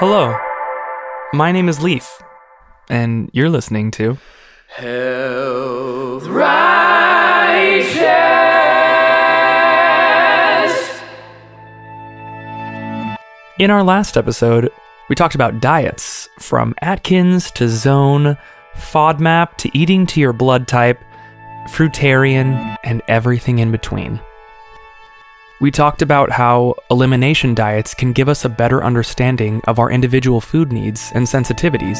Hello, my name is Leaf, and you're listening to Health Righteous. In our last episode, we talked about diets from Atkins to Zone, FODMAP to eating to your blood type, fruitarian, and everything in between. We talked about how elimination diets can give us a better understanding of our individual food needs and sensitivities,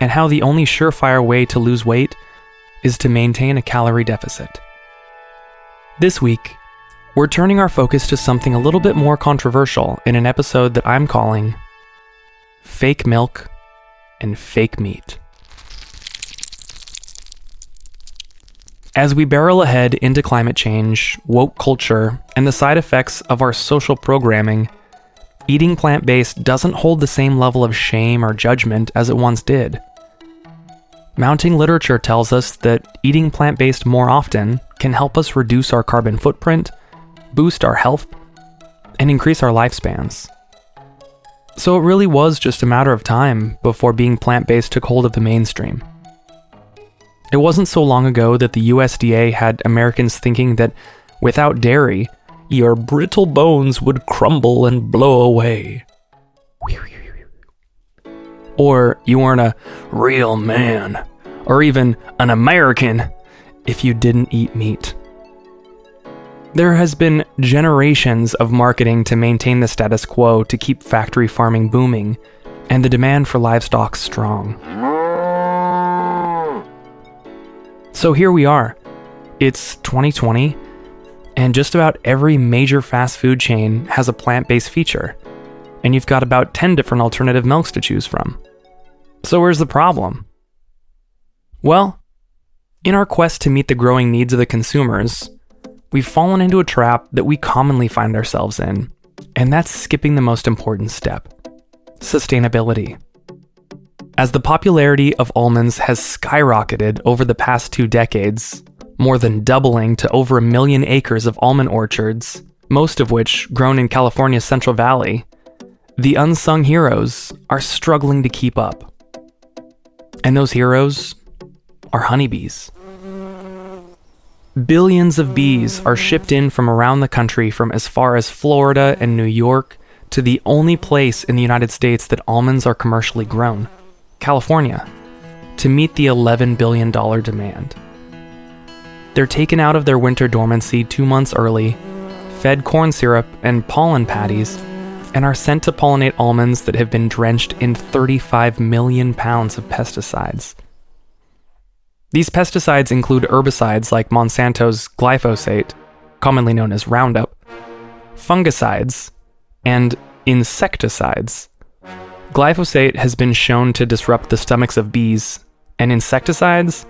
and how the only surefire way to lose weight is to maintain a calorie deficit. This week, we're turning our focus to something a little bit more controversial in an episode that I'm calling Fake Milk and Fake Meat. As we barrel ahead into climate change, woke culture, and the side effects of our social programming, eating plant based doesn't hold the same level of shame or judgment as it once did. Mounting literature tells us that eating plant based more often can help us reduce our carbon footprint, boost our health, and increase our lifespans. So it really was just a matter of time before being plant based took hold of the mainstream. It wasn't so long ago that the USDA had Americans thinking that without dairy, your brittle bones would crumble and blow away. Or you weren't a real man, or even an American, if you didn't eat meat. There has been generations of marketing to maintain the status quo to keep factory farming booming and the demand for livestock strong. So here we are. It's 2020, and just about every major fast food chain has a plant based feature, and you've got about 10 different alternative milks to choose from. So where's the problem? Well, in our quest to meet the growing needs of the consumers, we've fallen into a trap that we commonly find ourselves in, and that's skipping the most important step sustainability. As the popularity of almonds has skyrocketed over the past two decades, more than doubling to over a million acres of almond orchards, most of which grown in California's Central Valley, the unsung heroes are struggling to keep up. And those heroes are honeybees. Billions of bees are shipped in from around the country from as far as Florida and New York to the only place in the United States that almonds are commercially grown. California, to meet the $11 billion demand. They're taken out of their winter dormancy two months early, fed corn syrup and pollen patties, and are sent to pollinate almonds that have been drenched in 35 million pounds of pesticides. These pesticides include herbicides like Monsanto's glyphosate, commonly known as Roundup, fungicides, and insecticides. Glyphosate has been shown to disrupt the stomachs of bees, and insecticides,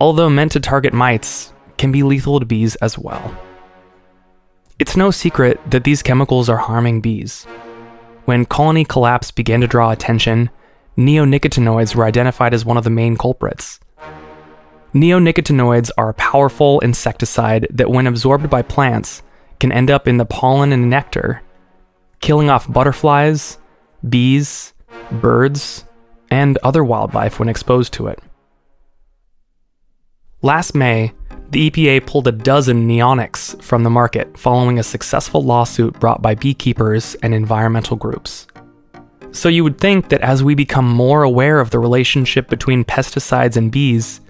although meant to target mites, can be lethal to bees as well. It's no secret that these chemicals are harming bees. When colony collapse began to draw attention, neonicotinoids were identified as one of the main culprits. Neonicotinoids are a powerful insecticide that, when absorbed by plants, can end up in the pollen and nectar, killing off butterflies, bees, birds, and other wildlife when exposed to it. Last May, the EPA pulled a dozen neonics from the market following a successful lawsuit brought by beekeepers and environmental groups. So you would think that as we become more aware of the relationship between pesticides and bees,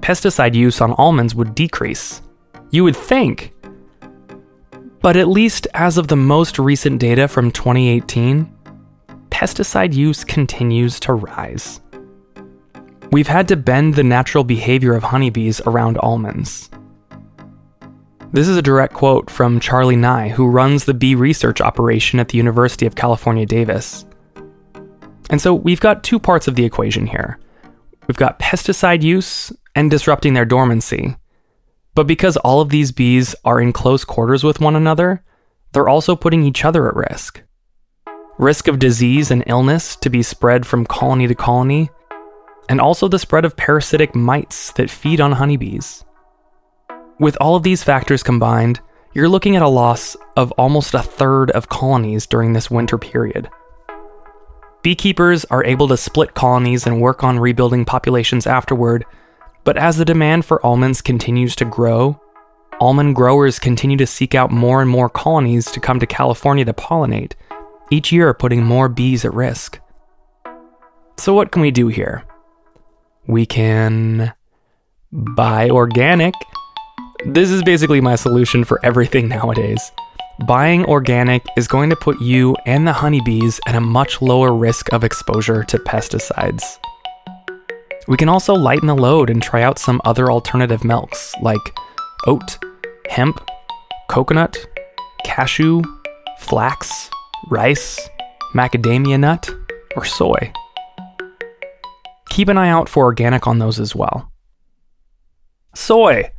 pesticide use on almonds would decrease. You would think. But at least as of the most recent data from 2018, pesticide use continues to rise. We've had to bend the natural behavior of honeybees around almonds. This is a direct quote from Charlie Nye, who runs the bee research operation at the University of California, Davis. And so we've got two parts of the equation here. We've got pesticide use and disrupting their dormancy. But because all of these bees are in close quarters with one another, they're also putting each other at risk risk of disease and illness to be spread from colony to colony, and also the spread of parasitic mites that feed on honeybees. With all of these factors combined, you're looking at a loss of almost a third of colonies during this winter period. Beekeepers are able to split colonies and work on rebuilding populations afterward, but as the demand for almonds continues to grow, almond growers continue to seek out more and more colonies to come to California to pollinate, each year putting more bees at risk. So, what can we do here? We can buy organic. This is basically my solution for everything nowadays. Buying organic is going to put you and the honeybees at a much lower risk of exposure to pesticides. We can also lighten the load and try out some other alternative milks like oat, hemp, coconut, cashew, flax, rice, macadamia nut, or soy. Keep an eye out for organic on those as well. Soy.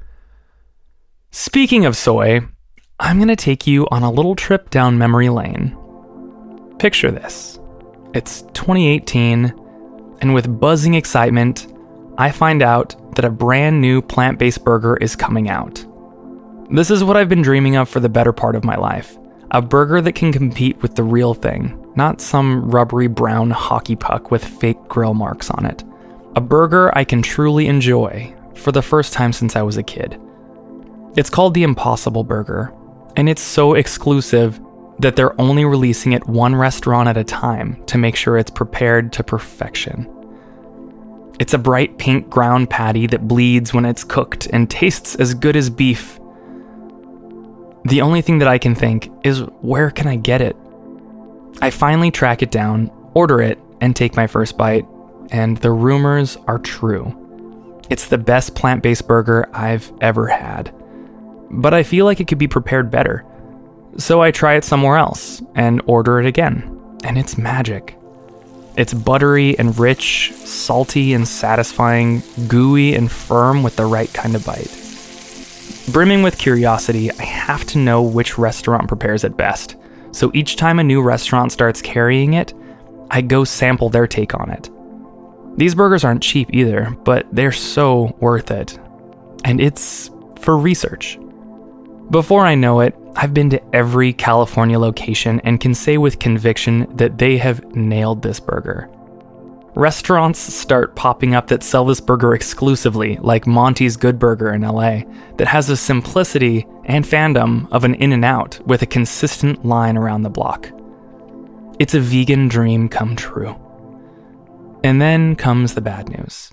Speaking of soy, I'm going to take you on a little trip down memory lane. Picture this it's 2018, and with buzzing excitement, I find out that a brand new plant based burger is coming out. This is what I've been dreaming of for the better part of my life a burger that can compete with the real thing, not some rubbery brown hockey puck with fake grill marks on it. A burger I can truly enjoy for the first time since I was a kid. It's called the Impossible Burger, and it's so exclusive that they're only releasing it one restaurant at a time to make sure it's prepared to perfection. It's a bright pink ground patty that bleeds when it's cooked and tastes as good as beef. The only thing that I can think is where can I get it? I finally track it down, order it, and take my first bite, and the rumors are true. It's the best plant based burger I've ever had but I feel like it could be prepared better. So I try it somewhere else and order it again, and it's magic. It's buttery and rich, salty and satisfying, gooey and firm with the right kind of bite. Brimming with curiosity, I have to know which restaurant prepares it best. So each time a new restaurant starts carrying it, I go sample their take on it. These burgers aren't cheap either, but they're so worth it. And it's for research. Before I know it, I've been to every California location and can say with conviction that they have nailed this burger. Restaurants start popping up that sell this burger exclusively, like Monty's Good Burger in LA, that has the simplicity and fandom of an In N Out with a consistent line around the block. It's a vegan dream come true. And then comes the bad news.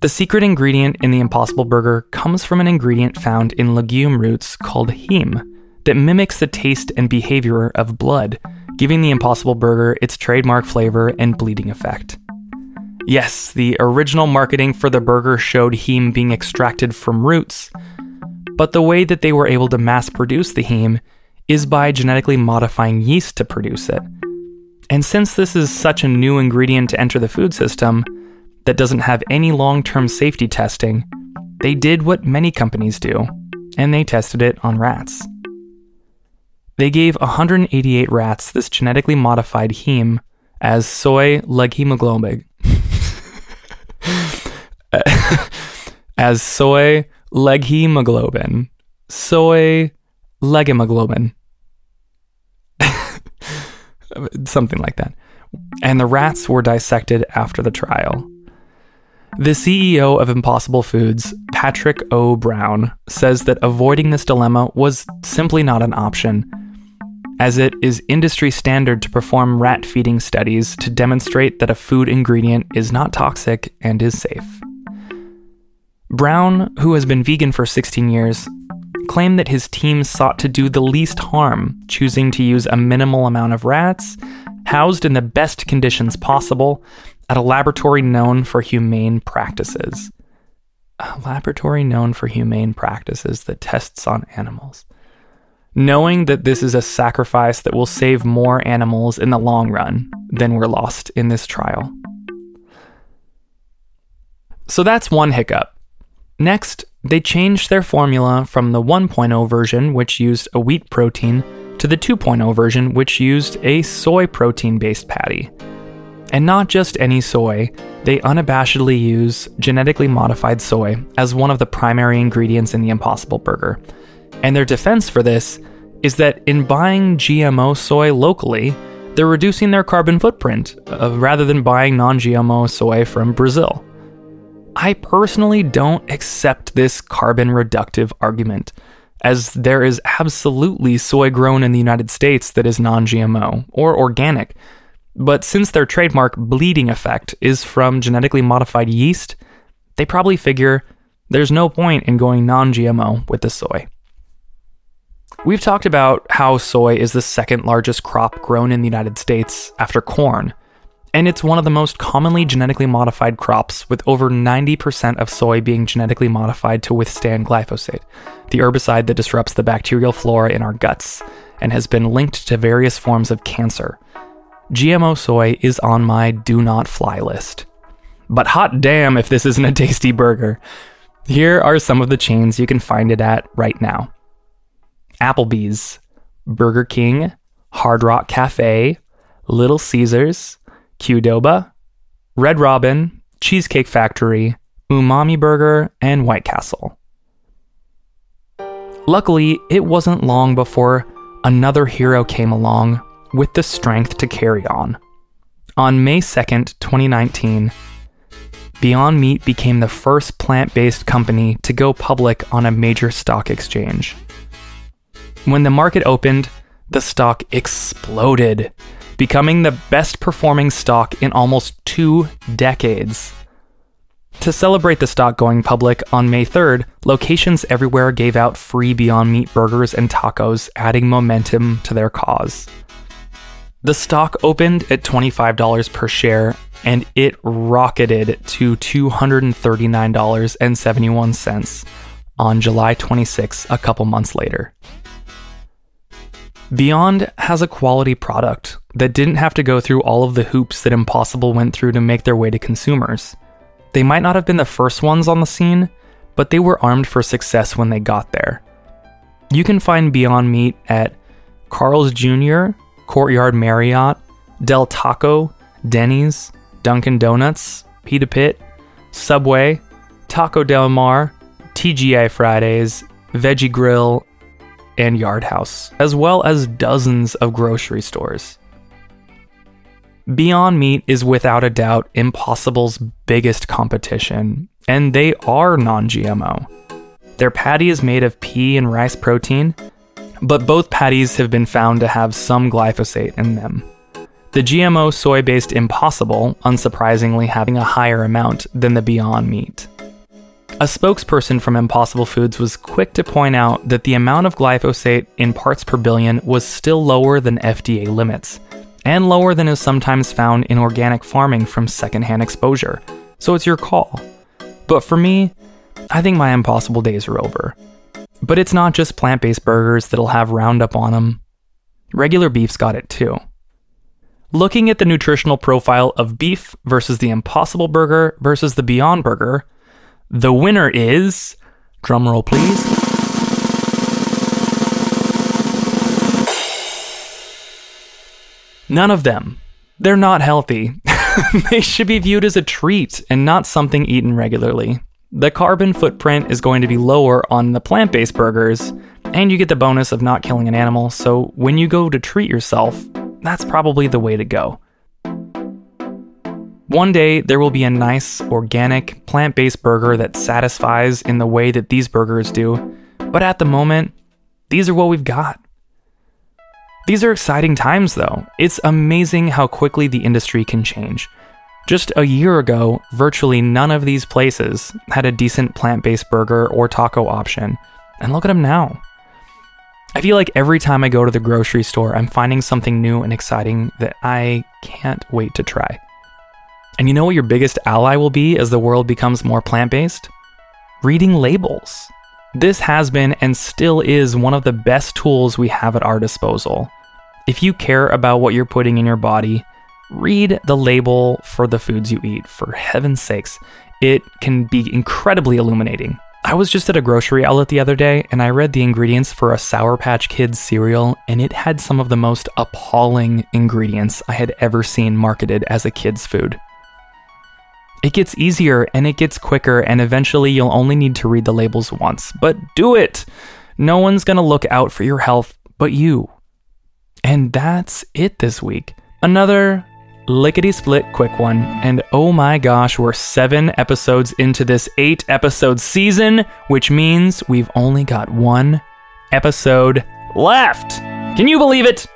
The secret ingredient in the Impossible Burger comes from an ingredient found in legume roots called heme that mimics the taste and behavior of blood, giving the Impossible Burger its trademark flavor and bleeding effect. Yes, the original marketing for the burger showed heme being extracted from roots, but the way that they were able to mass produce the heme is by genetically modifying yeast to produce it. And since this is such a new ingredient to enter the food system, that doesn't have any long term safety testing, they did what many companies do, and they tested it on rats. They gave 188 rats this genetically modified heme as soy leghemoglobin. as soy leghemoglobin. Soy leghemoglobin. Something like that. And the rats were dissected after the trial. The CEO of Impossible Foods, Patrick O. Brown, says that avoiding this dilemma was simply not an option, as it is industry standard to perform rat feeding studies to demonstrate that a food ingredient is not toxic and is safe. Brown, who has been vegan for 16 years, claimed that his team sought to do the least harm, choosing to use a minimal amount of rats, housed in the best conditions possible, at a laboratory known for humane practices. A laboratory known for humane practices that tests on animals. Knowing that this is a sacrifice that will save more animals in the long run than were lost in this trial. So that's one hiccup. Next, they changed their formula from the 1.0 version, which used a wheat protein, to the 2.0 version, which used a soy protein based patty. And not just any soy, they unabashedly use genetically modified soy as one of the primary ingredients in the Impossible Burger. And their defense for this is that in buying GMO soy locally, they're reducing their carbon footprint uh, rather than buying non GMO soy from Brazil. I personally don't accept this carbon reductive argument, as there is absolutely soy grown in the United States that is non GMO or organic. But since their trademark bleeding effect is from genetically modified yeast, they probably figure there's no point in going non GMO with the soy. We've talked about how soy is the second largest crop grown in the United States after corn, and it's one of the most commonly genetically modified crops, with over 90% of soy being genetically modified to withstand glyphosate, the herbicide that disrupts the bacterial flora in our guts and has been linked to various forms of cancer. GMO soy is on my do not fly list. But hot damn if this isn't a tasty burger. Here are some of the chains you can find it at right now. Applebee's, Burger King, Hard Rock Cafe, Little Caesars, Qdoba, Red Robin, Cheesecake Factory, Umami Burger, and White Castle. Luckily, it wasn't long before another hero came along with the strength to carry on. On May 2nd, 2019, Beyond Meat became the first plant based company to go public on a major stock exchange. When the market opened, the stock exploded, becoming the best performing stock in almost two decades. To celebrate the stock going public on May 3rd, locations everywhere gave out free Beyond Meat burgers and tacos, adding momentum to their cause. The stock opened at $25 per share and it rocketed to $239.71 on July 26, a couple months later. Beyond has a quality product that didn't have to go through all of the hoops that Impossible went through to make their way to consumers. They might not have been the first ones on the scene, but they were armed for success when they got there. You can find Beyond Meat at Carl's Jr., Courtyard Marriott, Del Taco, Denny's, Dunkin' Donuts, Pita Pit, Subway, Taco Del Mar, TGI Fridays, Veggie Grill, and Yard House, as well as dozens of grocery stores. Beyond Meat is without a doubt Impossible's biggest competition, and they are non GMO. Their patty is made of pea and rice protein, but both patties have been found to have some glyphosate in them. The GMO soy based Impossible, unsurprisingly, having a higher amount than the Beyond Meat. A spokesperson from Impossible Foods was quick to point out that the amount of glyphosate in parts per billion was still lower than FDA limits, and lower than is sometimes found in organic farming from secondhand exposure, so it's your call. But for me, I think my impossible days are over. But it's not just plant based burgers that'll have Roundup on them, regular beef's got it too. Looking at the nutritional profile of beef versus the Impossible Burger versus the Beyond Burger, the winner is, drumroll please, none of them. They're not healthy. they should be viewed as a treat and not something eaten regularly. The carbon footprint is going to be lower on the plant based burgers, and you get the bonus of not killing an animal, so when you go to treat yourself, that's probably the way to go. One day, there will be a nice, organic, plant based burger that satisfies in the way that these burgers do, but at the moment, these are what we've got. These are exciting times, though. It's amazing how quickly the industry can change. Just a year ago, virtually none of these places had a decent plant based burger or taco option, and look at them now. I feel like every time I go to the grocery store, I'm finding something new and exciting that I can't wait to try. And you know what your biggest ally will be as the world becomes more plant based? Reading labels. This has been and still is one of the best tools we have at our disposal. If you care about what you're putting in your body, read the label for the foods you eat, for heaven's sakes. It can be incredibly illuminating. I was just at a grocery outlet the other day and I read the ingredients for a Sour Patch Kids cereal, and it had some of the most appalling ingredients I had ever seen marketed as a kid's food. It gets easier and it gets quicker, and eventually you'll only need to read the labels once. But do it! No one's gonna look out for your health but you. And that's it this week. Another lickety split quick one, and oh my gosh, we're seven episodes into this eight episode season, which means we've only got one episode left. Can you believe it?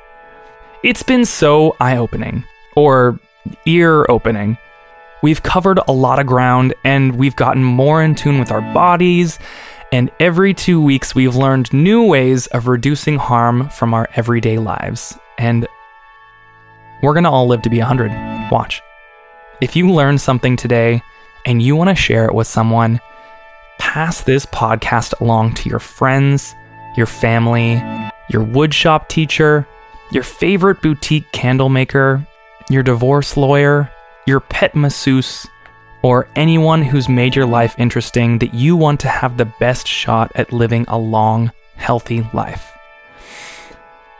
It's been so eye opening, or ear opening. We've covered a lot of ground and we've gotten more in tune with our bodies. And every two weeks, we've learned new ways of reducing harm from our everyday lives. And we're going to all live to be 100. Watch. If you learn something today and you want to share it with someone, pass this podcast along to your friends, your family, your woodshop teacher, your favorite boutique candle maker, your divorce lawyer, your pet masseuse, or anyone who's made your life interesting that you want to have the best shot at living a long, healthy life.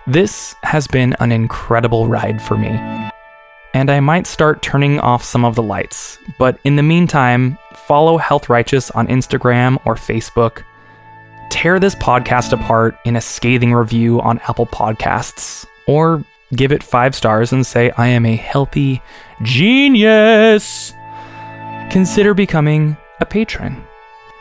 This has been an incredible ride for me. And I might start turning off some of the lights, but in the meantime, follow Health Righteous on Instagram or Facebook. Tear this podcast apart in a scathing review on Apple Podcasts or give it five stars and say, I am a healthy genius. Consider becoming a patron.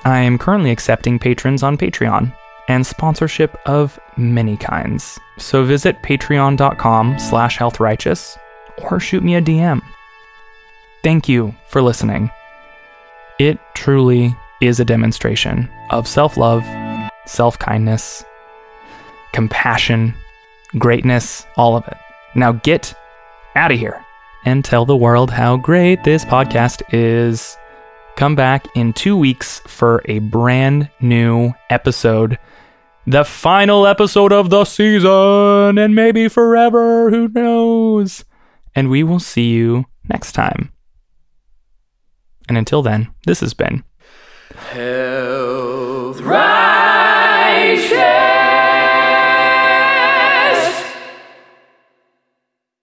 I am currently accepting patrons on Patreon and sponsorship of many kinds. So visit patreon.com slash healthrighteous or shoot me a DM. Thank you for listening. It truly is a demonstration of self love, self kindness, compassion, greatness, all of it. Now get out of here and tell the world how great this podcast is. Come back in two weeks for a brand new episode. The final episode of the season, and maybe forever, who knows? And we will see you next time. And until then, this has been Hell.